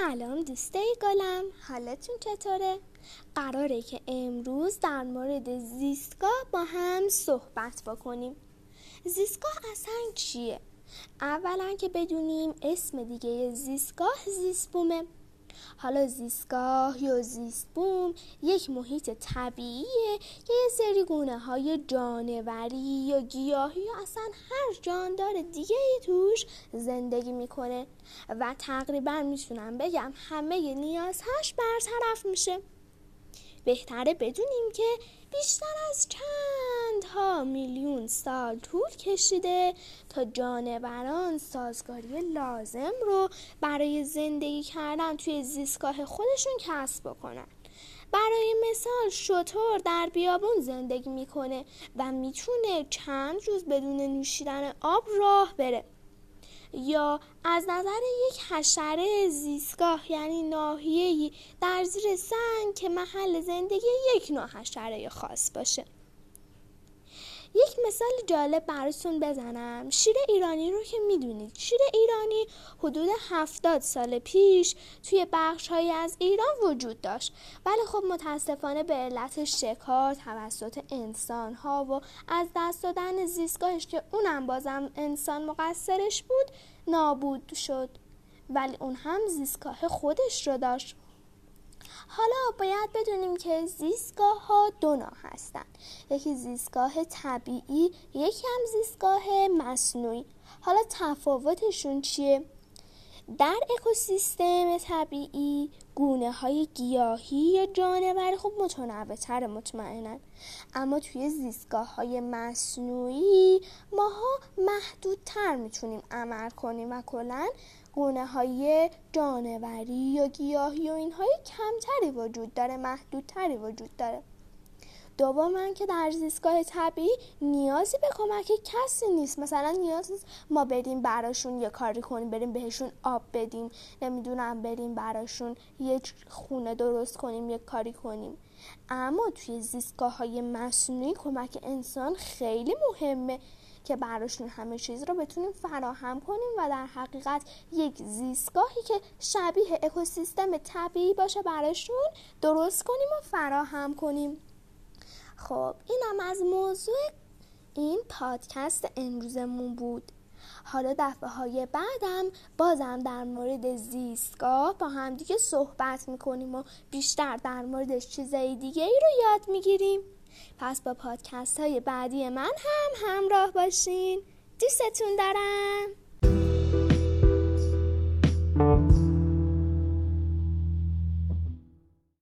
سلام دوستای گلم حالتون چطوره؟ قراره که امروز در مورد زیستگاه با هم صحبت بکنیم زیستگاه اصلا چیه؟ اولا که بدونیم اسم دیگه زیستگاه زیستبومه حالا زیستگاه یا زیستبوم یک محیط طبیعیه که یه سری گونه های جانوری یا گیاهی یا اصلا هر جاندار دیگه ای توش زندگی می‌کنه. و تقریبا می‌تونم بگم همه نیازهاش برطرف میشه. بهتره بدونیم که بیشتر از چندها میلیون سال طول کشیده تا جانوران سازگاری لازم رو برای زندگی کردن توی زیستگاه خودشون کسب بکنن. برای مثال شطور در بیابون زندگی می‌کنه و می‌تونه چند روز بدون نوشیدن آب راه بره. یا از نظر یک حشره زیستگاه یعنی ناحیه‌ای در زیر سنگ که محل زندگی یک نوع حشره خاص باشه. یک مثال جالب براتون بزنم. شیر ایرانی رو که می‌دونید. شیر ایرانی حدود هفتاد سال پیش توی بخش های از ایران وجود داشت. ولی خب متاسفانه به علت شکار توسط انسان ها و از دست دادن زیستگاهش که اونم بازم انسان مقصرش بود نابود شد. ولی اون هم زیستگاه خودش رو داشت. حالا باید بدونیم که زیستگاه ها دو نوع هستند. یکی زیستگاه طبیعی یکی هم زیستگاه مصنوعی. حالا تفاوتشون چیه؟ در اکوسیستم طبیعی گونه های گیاهی یا جانور خوب متنوعتر مطمئنا اما توی زیستگاه های مصنوعی ماها محدودتر می‌تونیم عمل کنیم و کلا گونه های جانوری یا گیاهی و اینهای کمتری وجود داره محدودتری وجود داره. دوما که در زیستگاه طبیعی نیازی به کمک کسی نیست. مثلا نیاز نیست ما بریم براشون یه کاری کنیم بریم بهشون آب بدیم. نمی‌دونم بریم براشون یه خونه درست کنیم یه کاری کنیم. اما توی زیستگاه های مصنوعی کمک انسان خیلی مهمه که براشون همه چیز رو بتونیم فراهم کنیم و در حقیقت یک زیستگاهی که شبیه اکوسیستم طبیعی باشه براشون درست کنیم و فراهم کنیم. خب اینم از موضوع این پادکست امروزمون بود. حالا دفعه های بعدم بازم در مورد زیستگاه با همدیگه صحبت می‌کنیم و بیشتر در موردش چیزای دیگه ای رو یاد می‌گیریم. پس با پادکست های بعدی من هم همراه باشین. دوستتون دارم.